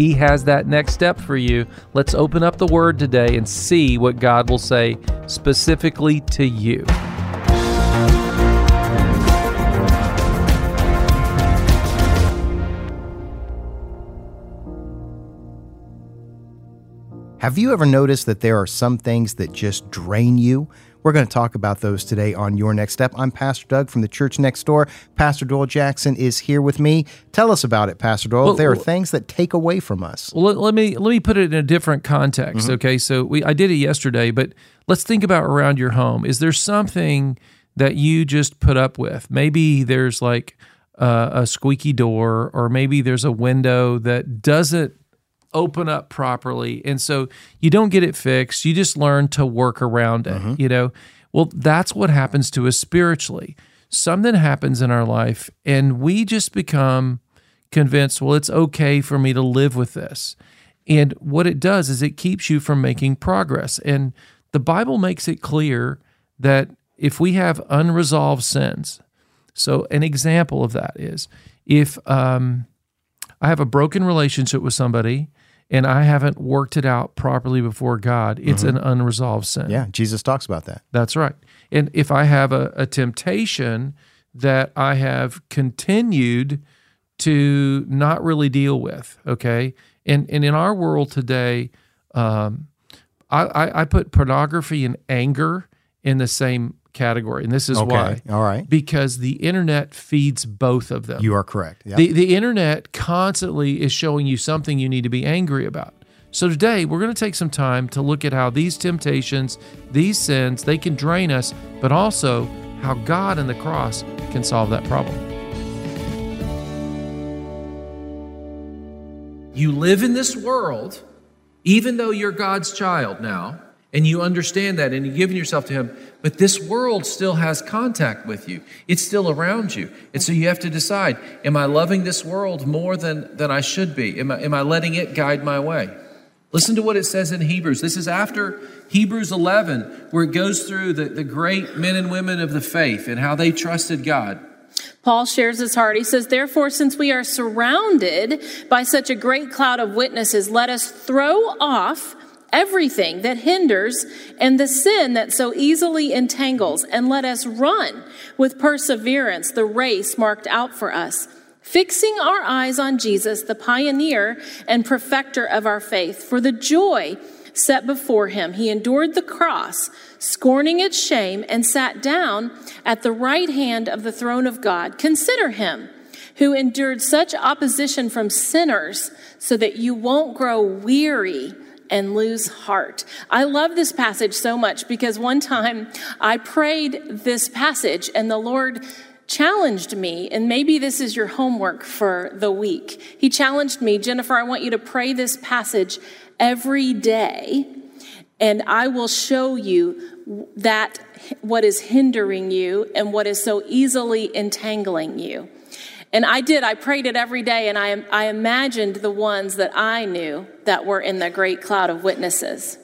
He has that next step for you. Let's open up the Word today and see what God will say specifically to you. Have you ever noticed that there are some things that just drain you? We're going to talk about those today on Your Next Step. I'm Pastor Doug from the church next door. Pastor Doyle Jackson is here with me. Tell us about it, Pastor Doyle. Well, there are well- things that take away from us. Well, let, me let me put it in a different context. Okay, so we I did it yesterday, but let's think about around your home. Is there something that you just put up with? Maybe there's like uh, a squeaky door, or maybe there's a window that doesn't open up properly, and so you don't get it fixed. You just learn to work around it. You know, well, that's what happens to us spiritually. Something happens in our life, and we just become convinced, well, it's okay for me to live with this. And what it does is it keeps you from making progress. And the Bible makes it clear that if we have unresolved sins, so an example of that is if um, I have a broken relationship with somebody and I haven't worked it out properly before God, it's an unresolved sin. Yeah, Jesus talks about that. That's right. And if I have a, a temptation that I have continued to not really deal with, okay? And and in our world today, um, I, I, I put pornography and anger in the same category, and this is Okay. why. All right. Because the internet feeds both of them. You are correct. Yeah. The, the internet constantly is showing you something you need to be angry about. So today we're going to take some time to look at how these temptations, these sins, they can drain us, but also how God and the cross can solve that problem. You live in this world, even though you're God's child now, and you understand that and you've given yourself to Him, but this world still has contact with you. It's still around you. And so you have to decide Am I loving this world more than, than I should be? Am I, am I letting it guide my way? Listen to what it says in Hebrews. This is after Hebrews 11, where it goes through the, the great men and women of the faith and how they trusted God. Paul shares his heart. He says, Therefore, since we are surrounded by such a great cloud of witnesses, let us throw off everything that hinders and the sin that so easily entangles, and let us run with perseverance the race marked out for us, fixing our eyes on Jesus, the pioneer and perfecter of our faith. For the joy set before him, he endured the cross, scorning its shame, and sat down at the right hand of the throne of God. Consider him who endured such opposition from sinners so that you won't grow weary and lose heart. I love this passage so much because one time I prayed this passage and the Lord challenged me, and maybe this is your homework for the week. He challenged me, Jennifer, I want you to pray this passage every day, and I will show you that what is hindering you and what is so easily entangling you. And I did. I prayed it every day, and I, I imagined the ones that I knew that were in the great cloud of witnesses.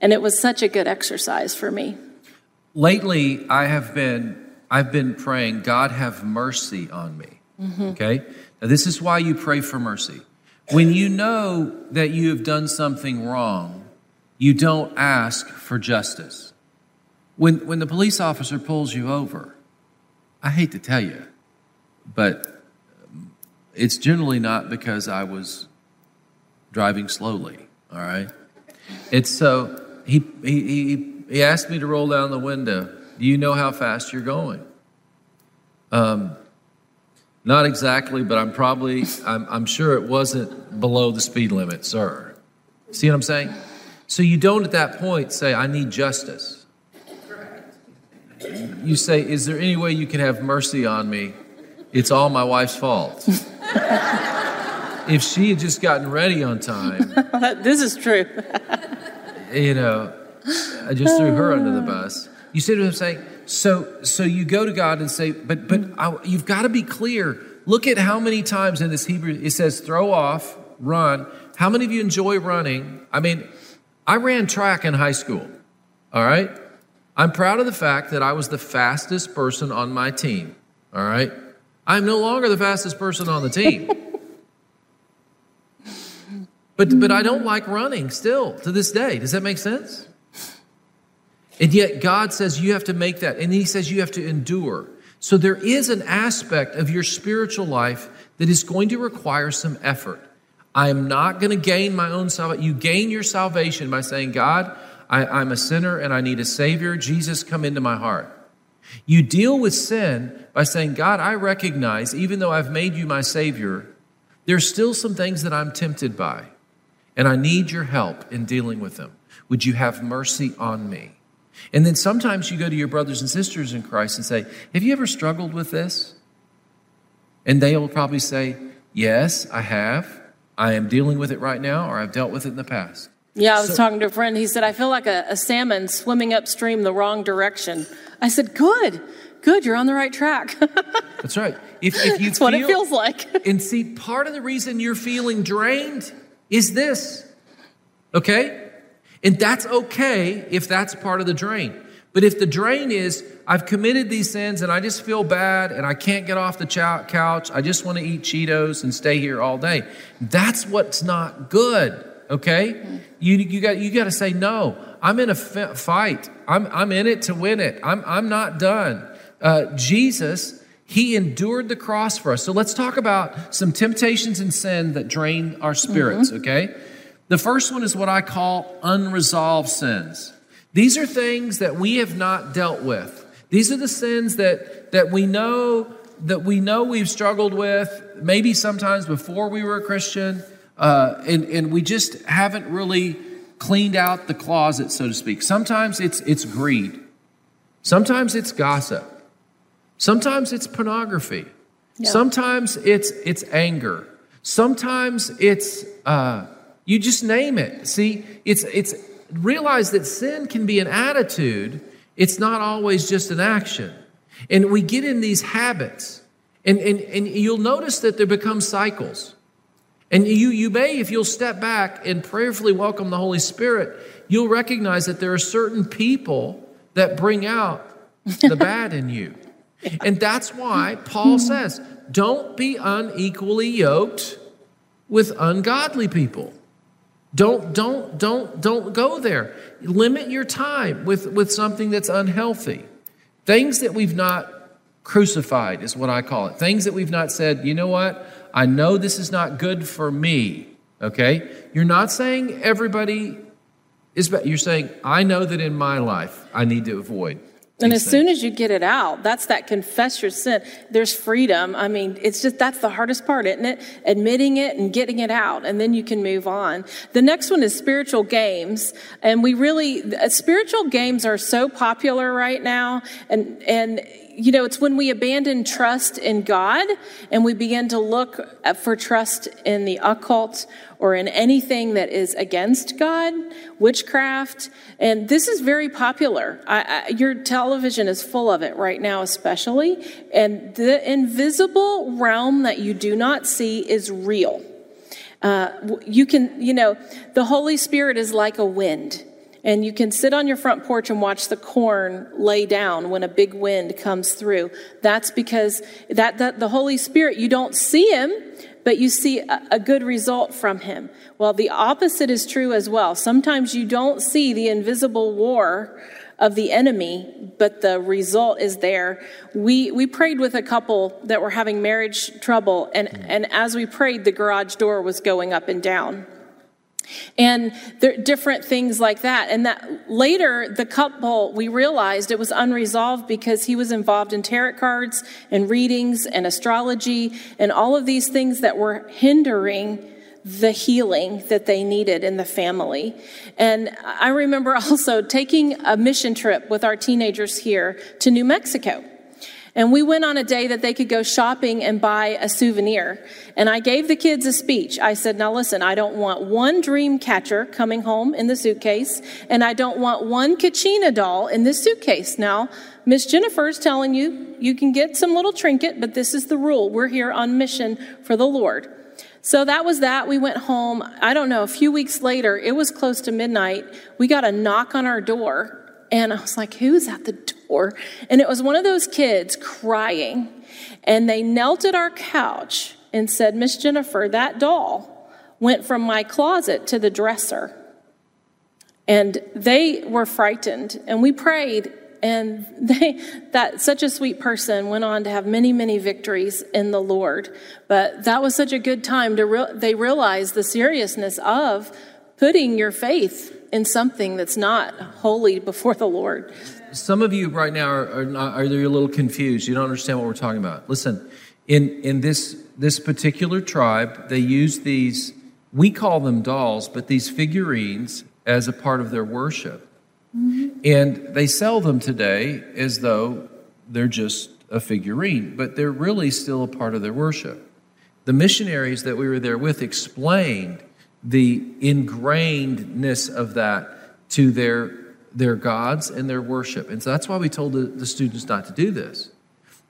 And it was such a good exercise for me. lately i have been i've been praying god have mercy on me mm-hmm. okay now this is why you pray for mercy when you know that you have done something wrong you don't ask for justice when when the police officer pulls you over i hate to tell you but it's generally not because i was driving slowly all right it's so he, he, he, he asked me to roll down the window. Do you know how fast you're going? Um, not exactly, but I'm probably, I'm, I'm sure it wasn't below the speed limit, sir. See what I'm saying? So you don't at that point say, I need justice. You say, Is there any way you can have mercy on me? It's all my wife's fault. if she had just gotten ready on time, this is true. you know, I just threw her under the bus. You see what I'm saying? So, so you go to God and say, but, but I, you've got to be clear. Look at how many times in this Hebrew it says throw off, run. How many of you enjoy running? I mean, I ran track in high school. All right. I'm proud of the fact that I was the fastest person on my team. All right. I'm no longer the fastest person on the team. but, but I don't like running still to this day. Does that make sense? And yet God says you have to make that. And He says you have to endure. So there is an aspect of your spiritual life that is going to require some effort. I am not going to gain my own salvation. You gain your salvation by saying, God, I, am a sinner and I need a Savior. Jesus, come into my heart. You deal with sin by saying, God, I recognize, even though I've made you my Savior, there's still some things that I'm tempted by, and I need your help in dealing with them. Would you have mercy on me? And then sometimes you go to your brothers and sisters in Christ and say, Have you ever struggled with this? And they will probably say, Yes, I have. I am dealing with it right now, or I've dealt with it in the past. Yeah, I was so, talking to a friend. He said, I feel like a, a, salmon swimming upstream the wrong direction. I said, Good, good, you're on the right track. That's right. If, if you That's feel, what it feels like. and see, part of the reason you're feeling drained is this, okay? And that's okay if that's part of the drain. But if the drain is, I've committed these sins and I just feel bad and I can't get off the couch, I just want to eat Cheetos and stay here all day, that's what's not good okay? Mm-hmm. You, you, got, you got to say, no, I'm in a f- fight. I'm, I'm in it to win it. I'm, I'm not done. Uh, Jesus, he endured the cross for us. So let's talk about some temptations and sin that drain our spirits, mm-hmm. okay? The first one is what I call unresolved sins. These are things that we have not dealt with. These are the sins that, that we know that we know we've struggled with, maybe sometimes before we were a Christian, uh, and, and we just haven't really cleaned out the closet, so to speak. Sometimes it's, it's greed, sometimes it's gossip, sometimes it's pornography, yeah. sometimes it's, it's anger, sometimes it's, uh, you just name it. See, it's, it's realize that sin can be an attitude, it's not always just an action. And we get in these habits, and, and, and you'll notice that there become cycles. And you, you may, if you'll step back and prayerfully welcome the Holy Spirit, you'll recognize that there are certain people that bring out the bad in you. And that's why Paul says, don't be unequally yoked with ungodly people. Don't, don't, don't, don't go there. Limit your time with, with something that's unhealthy. Things that we've not crucified is what I call it. Things that we've not said, you know what? I know this is not good for me. Okay? You're not saying everybody is bad. You're saying, I know that in my life I need to avoid. And as things. soon as you get it out, that's that confess your sin. There's freedom. I mean, it's just that's the hardest part, isn't it? Admitting it and getting it out, and then you can move on. The next one is spiritual games, and we really uh, spiritual games are so popular right now, and and you know, it's when we abandon trust in God and we begin to look for trust in the occult or in anything that is against God, witchcraft. And this is very popular. I, I, your television is full of it right now, especially. And the invisible realm that you do not see is real. Uh, you can, you know, the Holy Spirit is like a wind. And you can sit on your front porch and watch the corn lay down when a big wind comes through. That's because that, that the Holy Spirit, you don't see him, but you see a, a good result from him. Well, the opposite is true as well. Sometimes you don't see the invisible war of the enemy, but the result is there. We we prayed with a couple that were having marriage trouble, and, and as we prayed, the garage door was going up and down. And there different things like that. And that later, the couple, we realized it was unresolved because he was involved in tarot cards and readings and astrology and all of these things that were hindering the healing that they needed in the family. And I remember also taking a mission trip with our teenagers here to New Mexico. And we went on a day that they could go shopping and buy a souvenir. And I gave the kids a speech. I said, Now listen, I don't want one dream catcher coming home in the suitcase, and I don't want one Kachina doll in this suitcase. Now, Miss Jennifer's telling you you can get some little trinket, but this is the rule. We're here on mission for the Lord. So that was that. We went home. I don't know, a few weeks later, it was close to midnight. We got a knock on our door and I was like, who's at the door? And it was one of those kids crying. And they knelt at our couch and said, Miss Jennifer, that doll went from my closet to the dresser. And they were frightened. And we prayed. And they, that such a sweet person went on to have many, many victories in the Lord. But that was such a good time to, re- they realized the seriousness of putting your faith in something that's not holy before the Lord. Some of you right now are, are, not, are a little confused. You don't understand what we're talking about. Listen, in, in this, this particular tribe, they use these, we call them dolls, but these figurines as a part of their worship. Mm-hmm. And they sell them today as though they're just a figurine, but they're really still a part of their worship. The missionaries that we were there with explained the ingrainedness of that to their, their gods and their worship. And so that's why we told the, the students not to do this.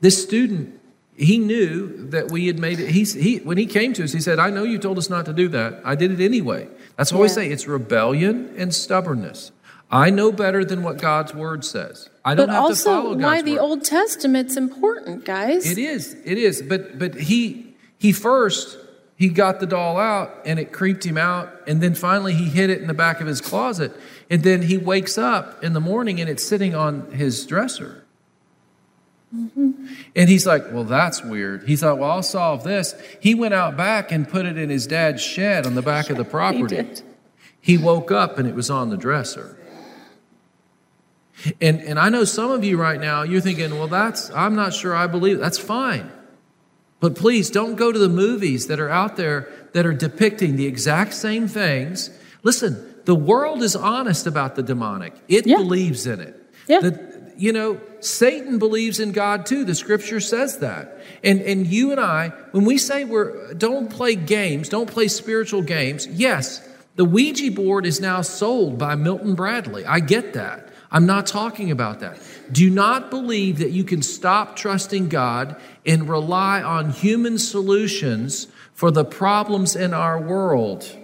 This student, he knew that we had made it. He's, he, when he came to us, he said, I know you told us not to do that. I did it anyway. That's what yeah. we say it's rebellion and stubbornness. I know better than what God's word says. I don't but have also to follow God's why the word. Old Testament's important, guys. It is. It is. But but he he first he got the doll out and it creeped him out. And then finally he hid it in the back of his closet. And then he wakes up in the morning and it's sitting on his dresser. Mm-hmm. And he's like, Well, that's weird. He thought, Well, I'll solve this. He went out back and put it in his dad's shed on the back of the property. He, he woke up and it was on the dresser. And, and I know some of you right now, you're thinking, Well, that's, I'm not sure I believe. That's fine. But please don't go to the movies that are out there that are depicting the exact same things. Listen, the world is honest about the demonic, it yeah. believes in it. Yeah. The, you know, Satan believes in God too. The scripture says that. And, and you and I, when we say we're, don't play games, don't play spiritual games, yes, the Ouija board is now sold by Milton Bradley. I get that. I'm not talking about that. Do not believe that you can stop trusting God and rely on human solutions for the problems in our world.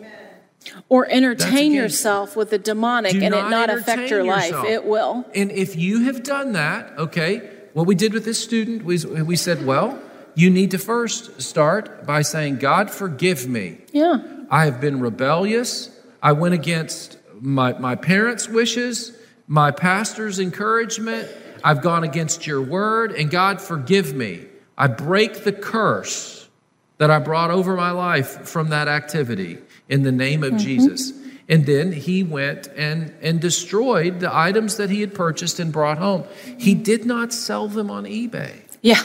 Or entertain yourself with the demonic Do and it not affect your yourself. life. It will. And if you have done that, okay, what we did with this student, we, we said, well, you need to first start by saying, God, forgive me. Yeah. I have been rebellious. I went against my, my parents' wishes my pastor's encouragement. I've gone against your word, and God, forgive me. I break the curse that I brought over my life from that activity in the name of mm-hmm. Jesus. And then he went and, and destroyed the items that he had purchased and brought home. He did not sell them on eBay. Yeah,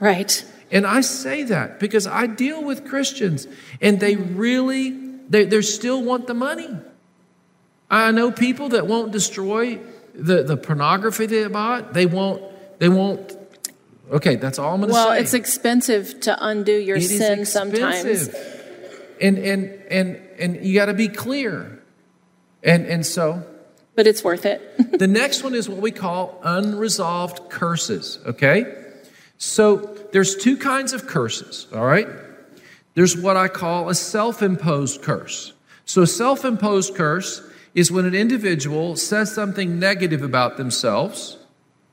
right. And I say that because I deal with Christians and they really, they, they still want the money. I know people that won't destroy the, the pornography they bought. They won't, they won't. Okay, that's all I'm going to well, say. Well, it's expensive to undo your it sin sometimes. And, and, and, and you got to be clear. And, and so. But it's worth it. the next one is what we call unresolved curses, okay? So there's two kinds of curses, all right? There's what I call a self imposed curse. So, a self imposed curse is when an individual says something negative about themselves,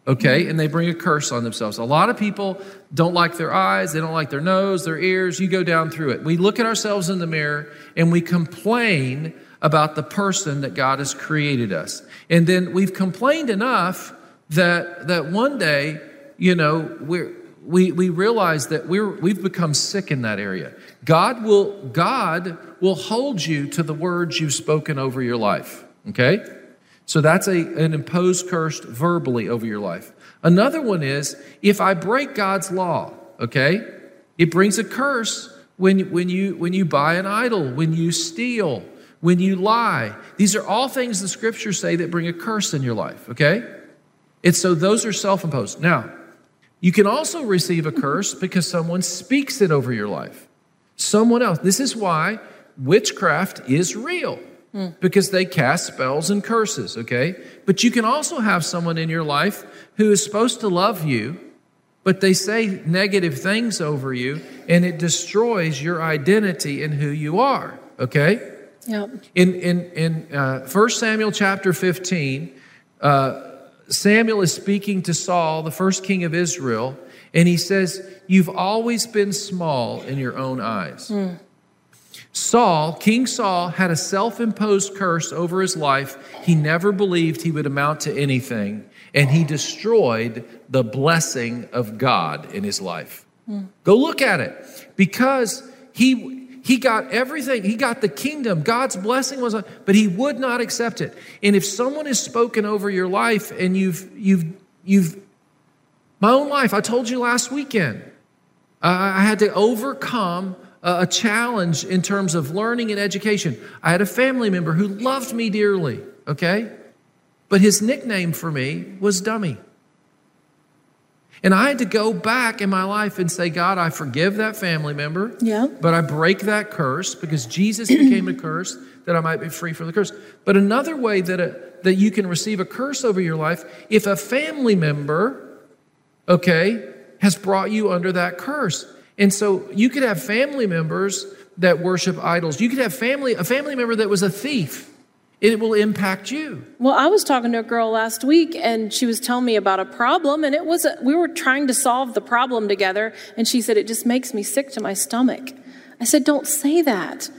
okay, and they bring a curse on themselves. A lot of people don't like their eyes, they don't like their nose, their ears. You go down through it. We look at ourselves in the mirror and we complain about the person that God has created us. And then we've complained enough that, that one day, you know, we're, we, we realize that we're, we've become sick in that area. God will, God will hold you to the words you've spoken over your life. Okay? So that's a, an imposed curse verbally over your life. Another one is if I break God's law, okay? It brings a curse when, when, you, when you buy an idol, when you steal, when you lie. These are all things the scriptures say that bring a curse in your life, okay? And so those are self imposed. Now, You can also receive a curse because someone speaks it over your life. Someone else. This is why witchcraft is real because they cast spells and curses, okay? But you can also have someone in your life who is supposed to love you, but they say negative things over you and it destroys your identity and who you are, okay? Yep. In, in, in uh, 1 Samuel chapter 15, uh, Samuel is speaking to Saul, the first king of Israel, and he says, You've always been small in your own eyes. Saul, King Saul, had a self imposed curse over his life. He never believed he would amount to anything, and he destroyed the blessing of God in his life. Hmm. Go look at it because he. He got everything. He got the kingdom. God's blessing was on, but he would not accept it. And if someone has spoken over your life and you've you've you've my own life, I told you last weekend, I had to overcome a, challenge in terms of learning and education. I had a family member who loved me dearly, okay? But his nickname for me was Dummy. And I had to go back in my life and say, God, I forgive that family member. Yeah. But I break that curse because Jesus became a curse that I might be free from the curse. But another way that, a, that you can receive a curse over your life, if a family member, okay, has brought you under that curse. And so you could have family members that worship idols. You could have family, a family member that was a thief. It will impact you. Well, I was talking to a girl last week and she was telling me about a problem and it was a, we were trying to solve the problem together and she said it just makes me sick to my stomach. I said don't say that.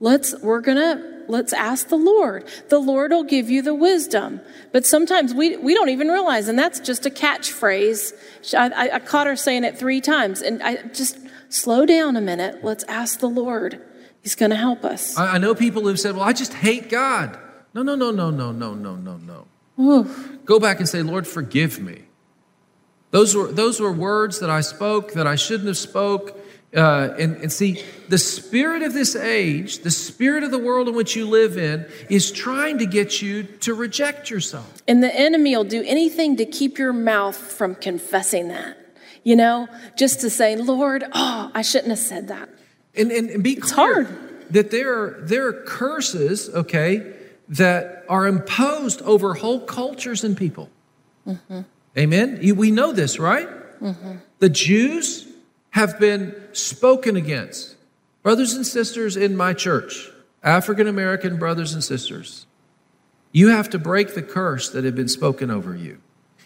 Let's we're going to let's ask the Lord. The Lord will give you the wisdom. But sometimes we we don't even realize and that's just a catchphrase. I, I, caught her saying it 3 times and I just slow down a minute. Let's ask the Lord. He's going to help us. I, I know people who've said, Well, I just hate God. No, no, no, no, no, no, no, no, no. Go back and say, Lord, forgive me. Those were, those were words that I spoke that I shouldn't have spoke. Uh, and, and see, the spirit of this age, the spirit of the world in which you live in, is trying to get you to reject yourself. And the enemy will do anything to keep your mouth from confessing that. You know, just to say, Lord, oh, I shouldn't have said that. And, and, and be It's clear hard. that there are, there are curses, okay, that are imposed over whole cultures and people. Amen? We know this, right? The Jews have been spoken against. Brothers and sisters in my church, African American brothers and sisters, you have to break the curse that had been spoken over you.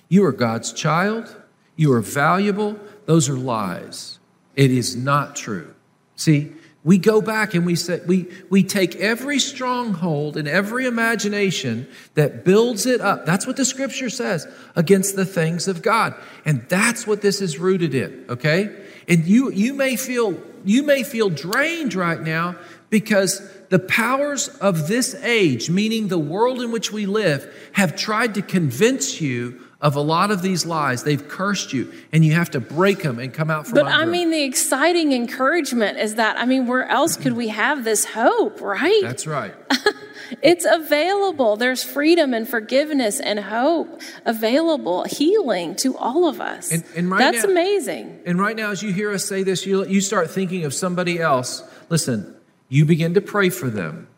You are God's child. You are valuable. Those are lies. It is not true. See, we go back and we say we we take every stronghold and every imagination that builds it up. That's what the scripture says against the things of God. And that's what this is rooted in, okay? And you you may feel you may feel drained right now because the powers of this age, meaning the world in which we live, have tried to convince you of a lot of these lies. They've cursed you, and you have to break them and come out from But I mean, the exciting encouragement is that, I mean, where else could we have this hope, right? That's right. It's available. There's freedom and forgiveness and hope available, healing to all of us. And- and right That's now- amazing. And right now, as you hear us say this, you, you start thinking of somebody else. Listen, you begin to pray for them,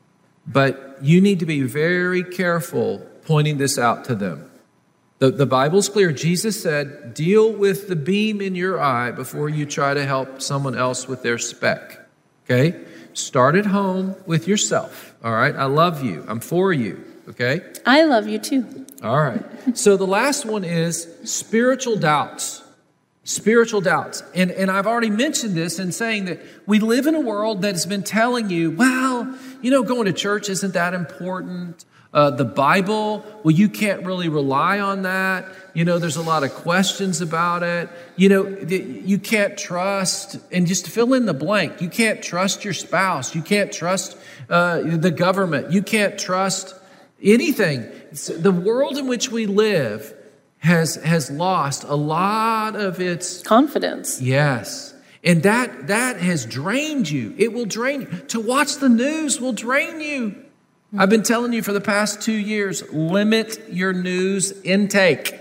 but you need to be very careful pointing this out to them. The, the Bible's clear. Jesus said, deal with the beam in your eye before you try to help someone else with their speck. Okay? Start at home with yourself. All right? I love you. I'm for you. Okay? I love you too. All right. So the last one is spiritual doubts. Spiritual doubts. And, and I've already mentioned this in saying that we live in a world that has been telling you, well, you know, going to church isn't that important. Uh, the Bible, well, you can't really rely on that. You know, there's a lot of questions about it. You know, you can't trust, and just fill in the blank, you can't trust your spouse. You can't trust uh, the government. You can't trust anything. It's- The world in which we live has, has lost a lot of its Confidence. Yes. And that that has drained you. It will drain you. To watch the news will drain you. I've been telling you for the past 2 years, limit your news intake.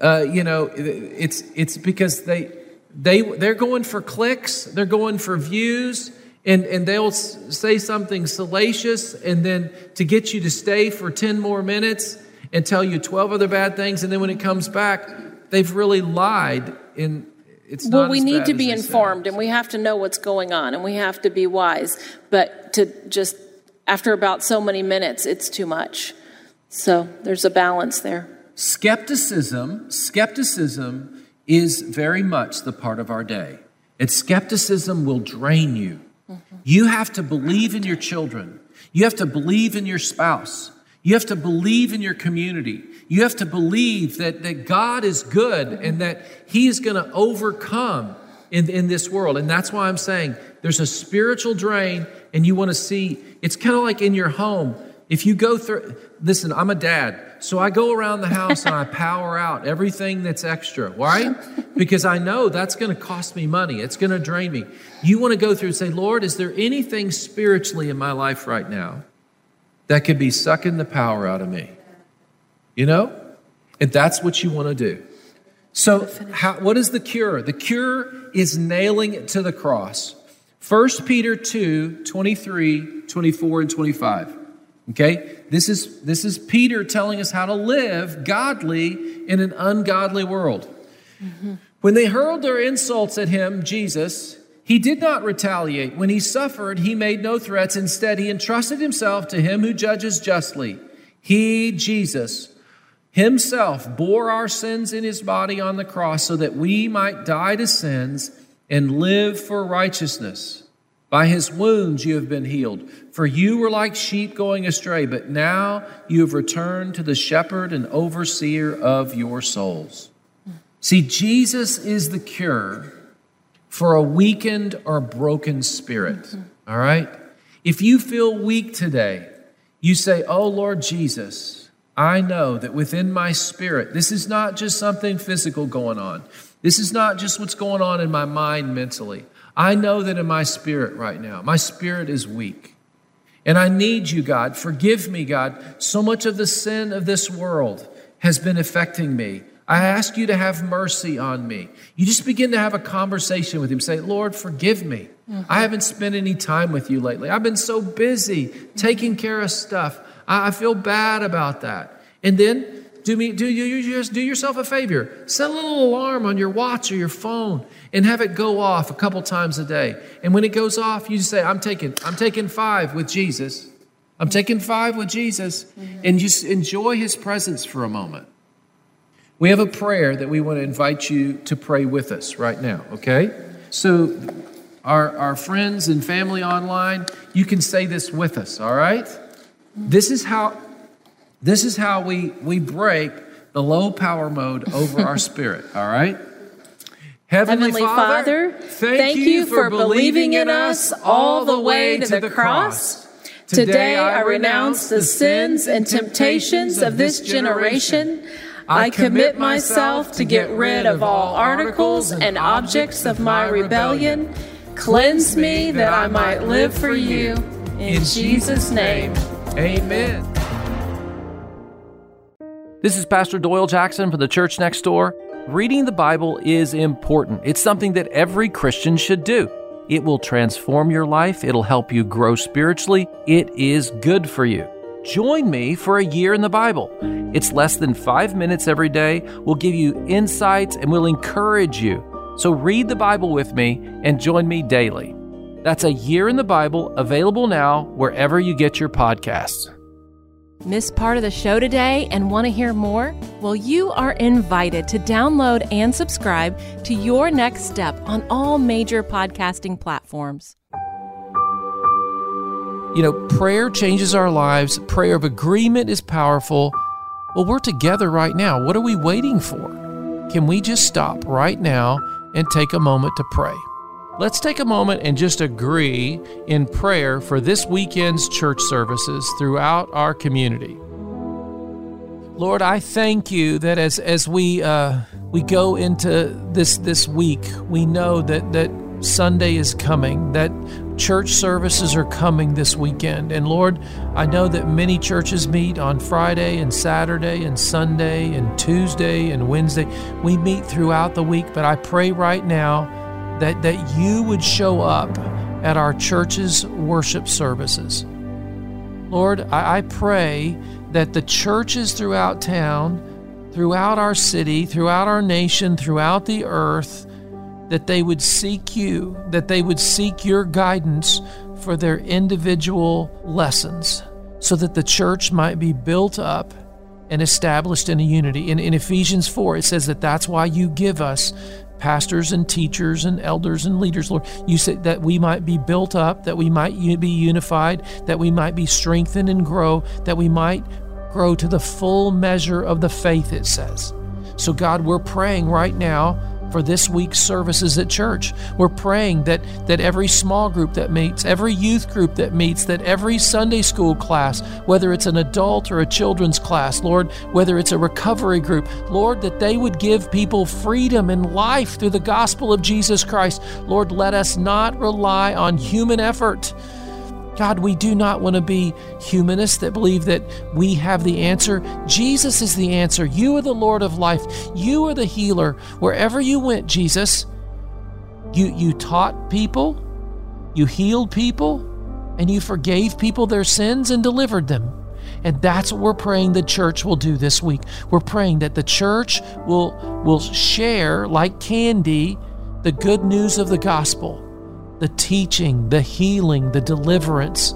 Uh, you know, it's it's because they they they're going for clicks, they're going for views, and and they'll say something salacious, and then to get you to stay for ten more minutes and tell you twelve other bad things, and then when it comes back, they've really lied. In it's well, we need to be informed, and we have to know what's going on, and we have to be wise. But to just after about so many minutes, it's too much. So there's a balance there. Skepticism, skepticism is very much the part of our day. And skepticism will drain you. Mm-hmm. You have to believe in your children. You have to believe in your spouse. You have to believe in your community. You have to believe that, that God is good and that He is going to overcome in, in this world. And that's why I'm saying there's a spiritual drain, and you want to see it's kind of like in your home. If you go through, listen, I'm a dad, so I go around the house and I power out everything that's extra, right? Because I know that's going to cost me money. It's going to drain me. You want to go through and say, Lord, is there anything spiritually in my life right now that could be sucking the power out of me? You know? And that's what you want to do. So, how, what is the cure? The cure is nailing it to the cross. 1 Peter 2 23, 24, and 25. Okay? This is, this is Peter telling us how to live godly in an ungodly world. Mm-hmm. When they hurled their insults at him, Jesus, he did not retaliate. When he suffered, he made no threats. Instead, he entrusted himself to him who judges justly. He, Jesus, himself bore our sins in his body on the cross so that we might die to sins and live for righteousness. By his wounds you have been healed. For you were like sheep going astray, but now you have returned to the shepherd and overseer of your souls. See, Jesus is the cure for a weakened or broken spirit. Mm-hmm. All right? If you feel weak today, you say, Oh Lord Jesus, I know that within my spirit, this is not just something physical going on. This is not just what's going on in my mind mentally. I know that in my spirit right now, my spirit is weak. And I need you, God. Forgive me, God. So much of the sin of this world has been affecting me. I ask you to have mercy on me. You just begin to have a conversation with him. Say, Lord, forgive me. Mm-hmm. I haven't spent any time with you lately. I've been so busy taking care of stuff. I, I feel bad about that. And then do me do you just do yourself a favor. Set a little alarm on your watch or your phone and have it go off a couple times a day. And when it goes off you just say i'm taking i'm taking five with jesus. I'm taking five with jesus. Mm-hmm. and just enjoy his presence for a moment. We have a prayer that we want to invite you to pray with us right now okay? So our, our friends and family online you can say this with us all right this is how this is how we, we break the low power mode over our spirit, all right? Heavenly, Heavenly Father, Father, thank, thank you for believing in us all the way to the cross. Today I renounce the sins and temptations of this generation. I commit myself to get rid of all articles and objects of my rebellion. Cleanse me that I might live for you. In Jesus' name, amen. This is Pastor Doyle Jackson from the church next door. Reading the Bible is important. It's something that every Christian should do. It will transform your life, it'll help you grow spiritually. It is good for you. Join me for a year in the Bible. It's less than five minutes every day. We'll give you insights and we'll encourage you. So read the Bible with me and join me daily. That's a year in the Bible, available now wherever you get your podcasts. Miss part of the show today and want to hear more? Well, you are invited to download and subscribe to Your Next Step on all major podcasting platforms. You know, prayer changes our lives, prayer of agreement is powerful. Well, we're together right now. What are we waiting for? Can we just stop right now and take a moment to pray? Let's take a moment and just agree in prayer for this weekend's church services throughout our community. Lord, I thank you that as as we uh, we go into this this week, we know that that Sunday is coming, that church services are coming this weekend. And Lord, I know that many churches meet on Friday and Saturday and Sunday and Tuesday and Wednesday. We meet throughout the week, but I pray right now that, that you would show up at our church's worship services. Lord, I, I pray that the churches throughout town, throughout our city, throughout our nation, throughout the earth, that they would seek you, that they would seek your guidance for their individual lessons, so that the church might be built up and established in a unity. In, in Ephesians 4, it says that that's why you give us pastors and teachers and elders and leaders, Lord. You said that we might be built up, that we might be unified, that we might be strengthened and grow, that we might grow to the full measure of the faith, it says. So, God, we're praying right now for this week's services at church. We're praying that, that every small group that meets, every youth group that meets, that every Sunday school class, whether it's an adult or a children's class, Lord, whether it's a recovery group, Lord, that they would give people freedom and life through the gospel of Jesus Christ. Lord, let us not rely on human effort God, we do not want to be humanists that believe that we have the answer. Jesus is the answer. You are the Lord of life. You are the healer. Wherever you went, Jesus, you, you taught people, you healed people, and you forgave people their sins and delivered them. And that's what we're praying the church will do this week. We're praying that the church will, will share, like candy, the good news of the gospel the teaching, the healing, the deliverance.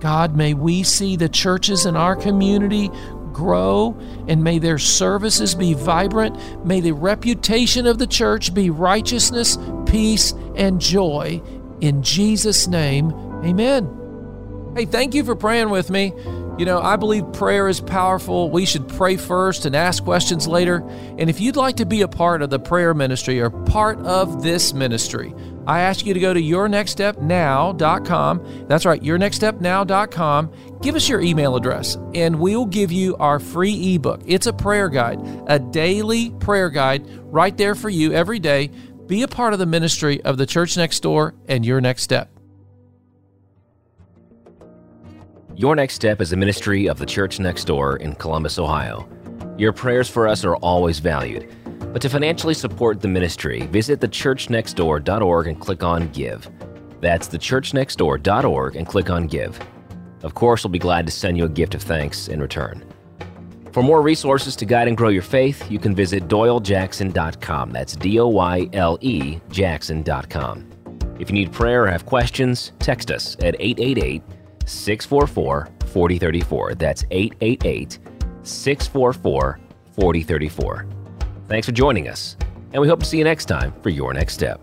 God, may we see the churches in our community grow and may their services be vibrant. May the reputation of the church be righteousness, peace, and joy. In Jesus' name, amen. Hey, thank you for praying with me. You know, I believe prayer is powerful. We should pray first and ask questions later. And if you'd like to be a part of the prayer ministry or part of this ministry, I ask you to go to yournextstepnow.com. That's right, yournextstepnow.com. Give us your email address and we'll give you our free ebook. It's a prayer guide, a daily prayer guide right there for you every day. Be a part of the ministry of the church next door and your next step. Your Next Step is a ministry of the Church Next Door in Columbus, Ohio. Your prayers for us are always valued. But to financially support the ministry, visit thechurchnextdoor.org and click on Give. That's thechurchnextdoor.org and click on Give. Of course, we'll be glad to send you a gift of thanks in return. For more resources to guide and grow your faith, you can visit doylejackson.com. That's D O Y L E Jackson.com. If you need prayer or have questions, text us at 888 644 4034. That's 888 644 4034. Thanks for joining us, and we hope to see you next time for Your Next Step.